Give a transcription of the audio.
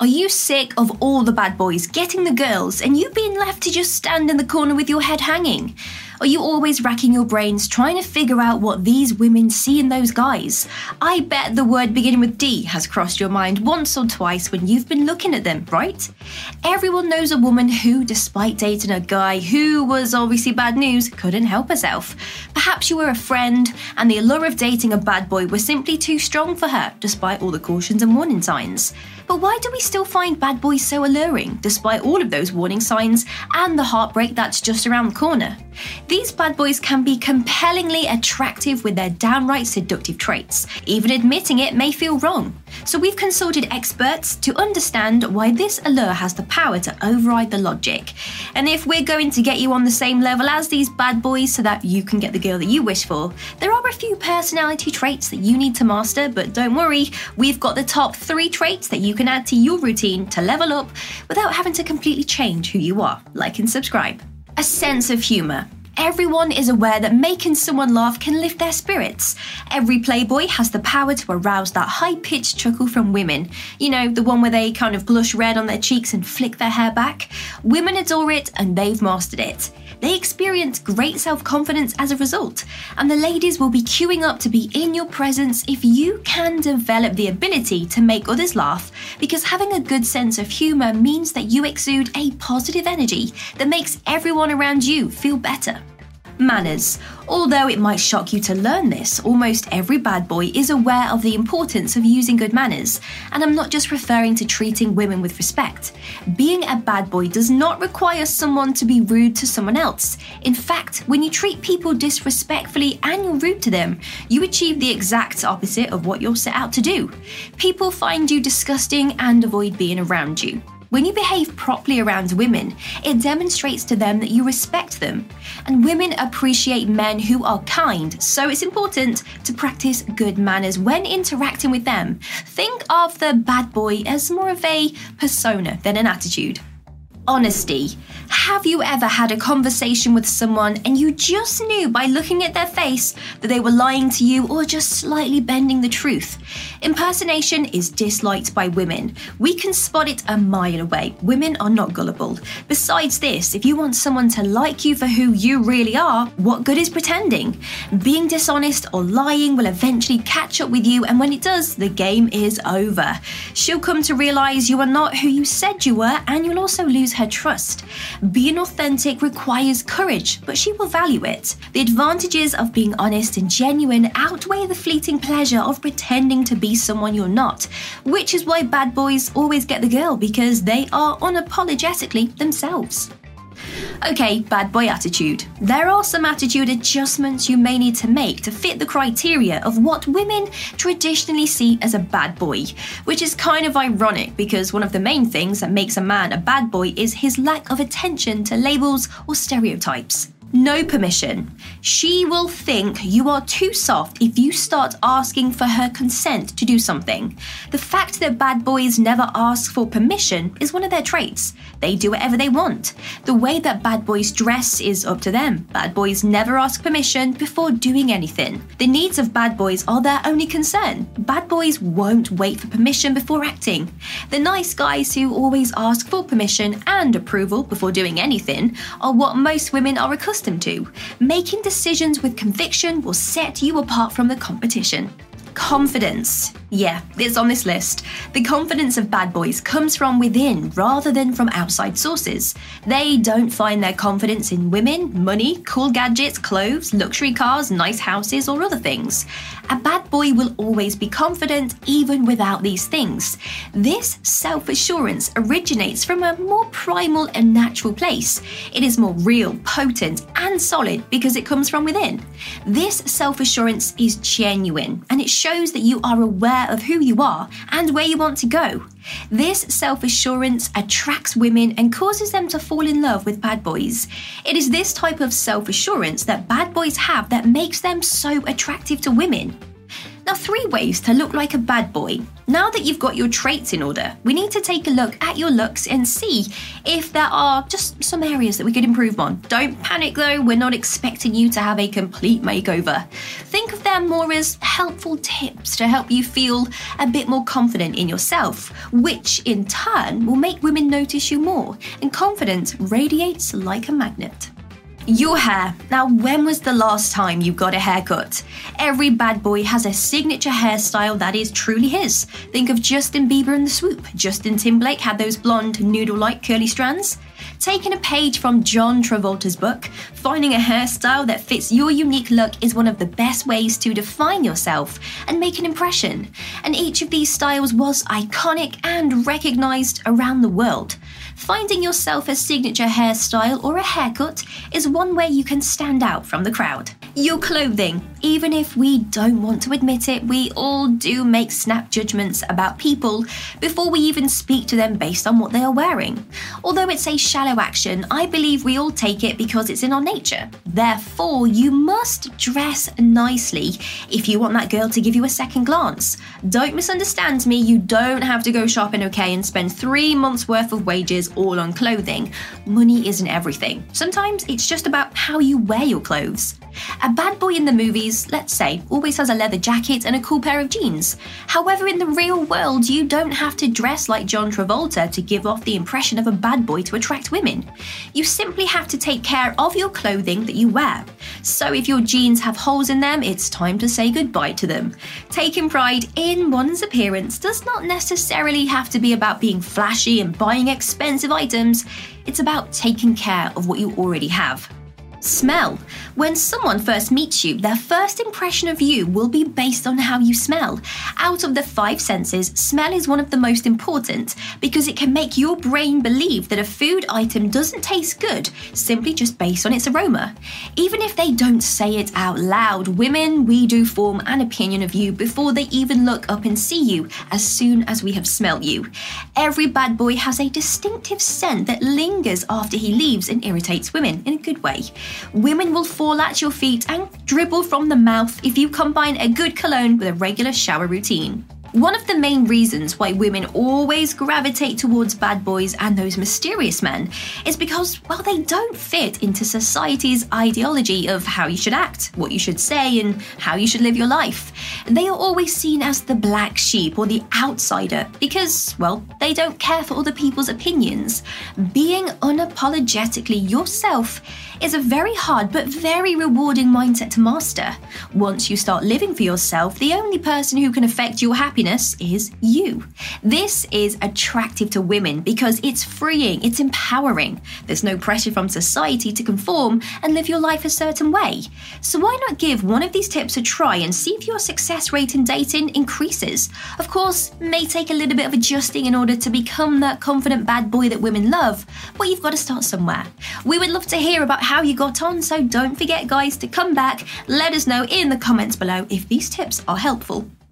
Are you sick of all the bad boys getting the girls and you being left to just stand in the corner with your head hanging? Are you always racking your brains trying to figure out what these women see in those guys? I bet the word beginning with D has crossed your mind once or twice when you've been looking at them, right? Everyone knows a woman who, despite dating a guy who was obviously bad news, couldn't help herself. Perhaps you were a friend and the allure of dating a bad boy was simply too strong for her, despite all the cautions and warning signs. But why do we still find bad boys so alluring, despite all of those warning signs and the heartbreak that's just around the corner? These bad boys can be compellingly attractive with their downright seductive traits. Even admitting it may feel wrong. So we've consulted experts to understand why this allure has the power to override the logic. And if we're going to get you on the same level as these bad boys so that you can get the girl that you wish for, there are a few personality traits that you need to master, but don't worry, we've got the top three traits that you can add to your routine to level up without having to completely change who you are. Like and subscribe. A sense of humour. Everyone is aware that making someone laugh can lift their spirits. Every Playboy has the power to arouse that high pitched chuckle from women. You know, the one where they kind of blush red on their cheeks and flick their hair back. Women adore it and they've mastered it. They experience great self confidence as a result, and the ladies will be queuing up to be in your presence if you can develop the ability to make others laugh, because having a good sense of humour means that you exude a positive energy that makes everyone around you feel better. Manners. Although it might shock you to learn this, almost every bad boy is aware of the importance of using good manners, and I'm not just referring to treating women with respect. Being a bad boy does not require someone to be rude to someone else. In fact, when you treat people disrespectfully and you're rude to them, you achieve the exact opposite of what you're set out to do. People find you disgusting and avoid being around you. When you behave properly around women, it demonstrates to them that you respect them. And women appreciate men who are kind, so it's important to practice good manners when interacting with them. Think of the bad boy as more of a persona than an attitude honesty. Have you ever had a conversation with someone and you just knew by looking at their face that they were lying to you or just slightly bending the truth? Impersonation is disliked by women. We can spot it a mile away. Women are not gullible. Besides this, if you want someone to like you for who you really are, what good is pretending? Being dishonest or lying will eventually catch up with you, and when it does, the game is over. She'll come to realize you are not who you said you were, and you'll also lose her trust. Being authentic requires courage, but she will value it. The advantages of being honest and genuine outweigh the fleeting pleasure of pretending to be someone you're not, which is why bad boys always get the girl because they are unapologetically themselves. Okay, bad boy attitude. There are some attitude adjustments you may need to make to fit the criteria of what women traditionally see as a bad boy, which is kind of ironic because one of the main things that makes a man a bad boy is his lack of attention to labels or stereotypes. No permission. She will think you are too soft if you start asking for her consent to do something. The fact that bad boys never ask for permission is one of their traits. They do whatever they want. The way that bad boys dress is up to them. Bad boys never ask permission before doing anything. The needs of bad boys are their only concern. Bad boys won't wait for permission before acting. The nice guys who always ask for permission and approval before doing anything are what most women are accustomed accustomed to. Making decisions with conviction will set you apart from the competition. Confidence. Yeah, it's on this list. The confidence of bad boys comes from within rather than from outside sources. They don't find their confidence in women, money, cool gadgets, clothes, luxury cars, nice houses, or other things. A bad boy will always be confident even without these things. This self assurance originates from a more primal and natural place. It is more real, potent, and solid because it comes from within. This self assurance is genuine and it shows that you are aware of who you are and where you want to go. This self assurance attracts women and causes them to fall in love with bad boys. It is this type of self assurance that bad boys have that makes them so attractive to women. Now, three ways to look like a bad boy. Now that you've got your traits in order, we need to take a look at your looks and see if there are just some areas that we could improve on. Don't panic though, we're not expecting you to have a complete makeover. Think of them more as helpful tips to help you feel a bit more confident in yourself, which in turn will make women notice you more, and confidence radiates like a magnet. Your hair. Now, when was the last time you got a haircut? Every bad boy has a signature hairstyle that is truly his. Think of Justin Bieber and the swoop. Justin Timberlake had those blonde, noodle like curly strands. Taking a page from John Travolta's book, finding a hairstyle that fits your unique look is one of the best ways to define yourself and make an impression. And each of these styles was iconic and recognized around the world. Finding yourself a signature hairstyle or a haircut is one way you can stand out from the crowd. Your clothing. Even if we don't want to admit it, we all do make snap judgments about people before we even speak to them based on what they are wearing. Although it's a shallow action, I believe we all take it because it's in our nature. Therefore, you must dress nicely if you want that girl to give you a second glance. Don't misunderstand me, you don't have to go shopping, okay, and spend three months' worth of wages all on clothing. Money isn't everything. Sometimes it's just about how you wear your clothes. A bad boy in the movies, let's say, always has a leather jacket and a cool pair of jeans. However, in the real world, you don't have to dress like John Travolta to give off the impression of a bad boy to attract women. You simply have to take care of your clothing that you wear. So if your jeans have holes in them, it's time to say goodbye to them. Taking pride in one's appearance does not necessarily have to be about being flashy and buying expensive items, it's about taking care of what you already have. Smell. When someone first meets you, their first impression of you will be based on how you smell. Out of the five senses, smell is one of the most important because it can make your brain believe that a food item doesn't taste good simply just based on its aroma. Even if they don't say it out loud, women, we do form an opinion of you before they even look up and see you as soon as we have smelled you. Every bad boy has a distinctive scent that lingers after he leaves and irritates women in a good way. Women will fall at your feet and dribble from the mouth if you combine a good cologne with a regular shower routine. One of the main reasons why women always gravitate towards bad boys and those mysterious men is because, well, they don't fit into society's ideology of how you should act, what you should say, and how you should live your life. They are always seen as the black sheep or the outsider because, well, they don't care for other people's opinions. Being unapologetically yourself is a very hard but very rewarding mindset to master. Once you start living for yourself, the only person who can affect your happiness is you. This is attractive to women because it's freeing, it's empowering. There's no pressure from society to conform and live your life a certain way. So why not give one of these tips a try and see if your success rate in dating increases? Of course, may take a little bit of adjusting in order to become that confident bad boy that women love, but you've got to start somewhere. We would love to hear about how you got on, so don't forget, guys, to come back. Let us know in the comments below if these tips are helpful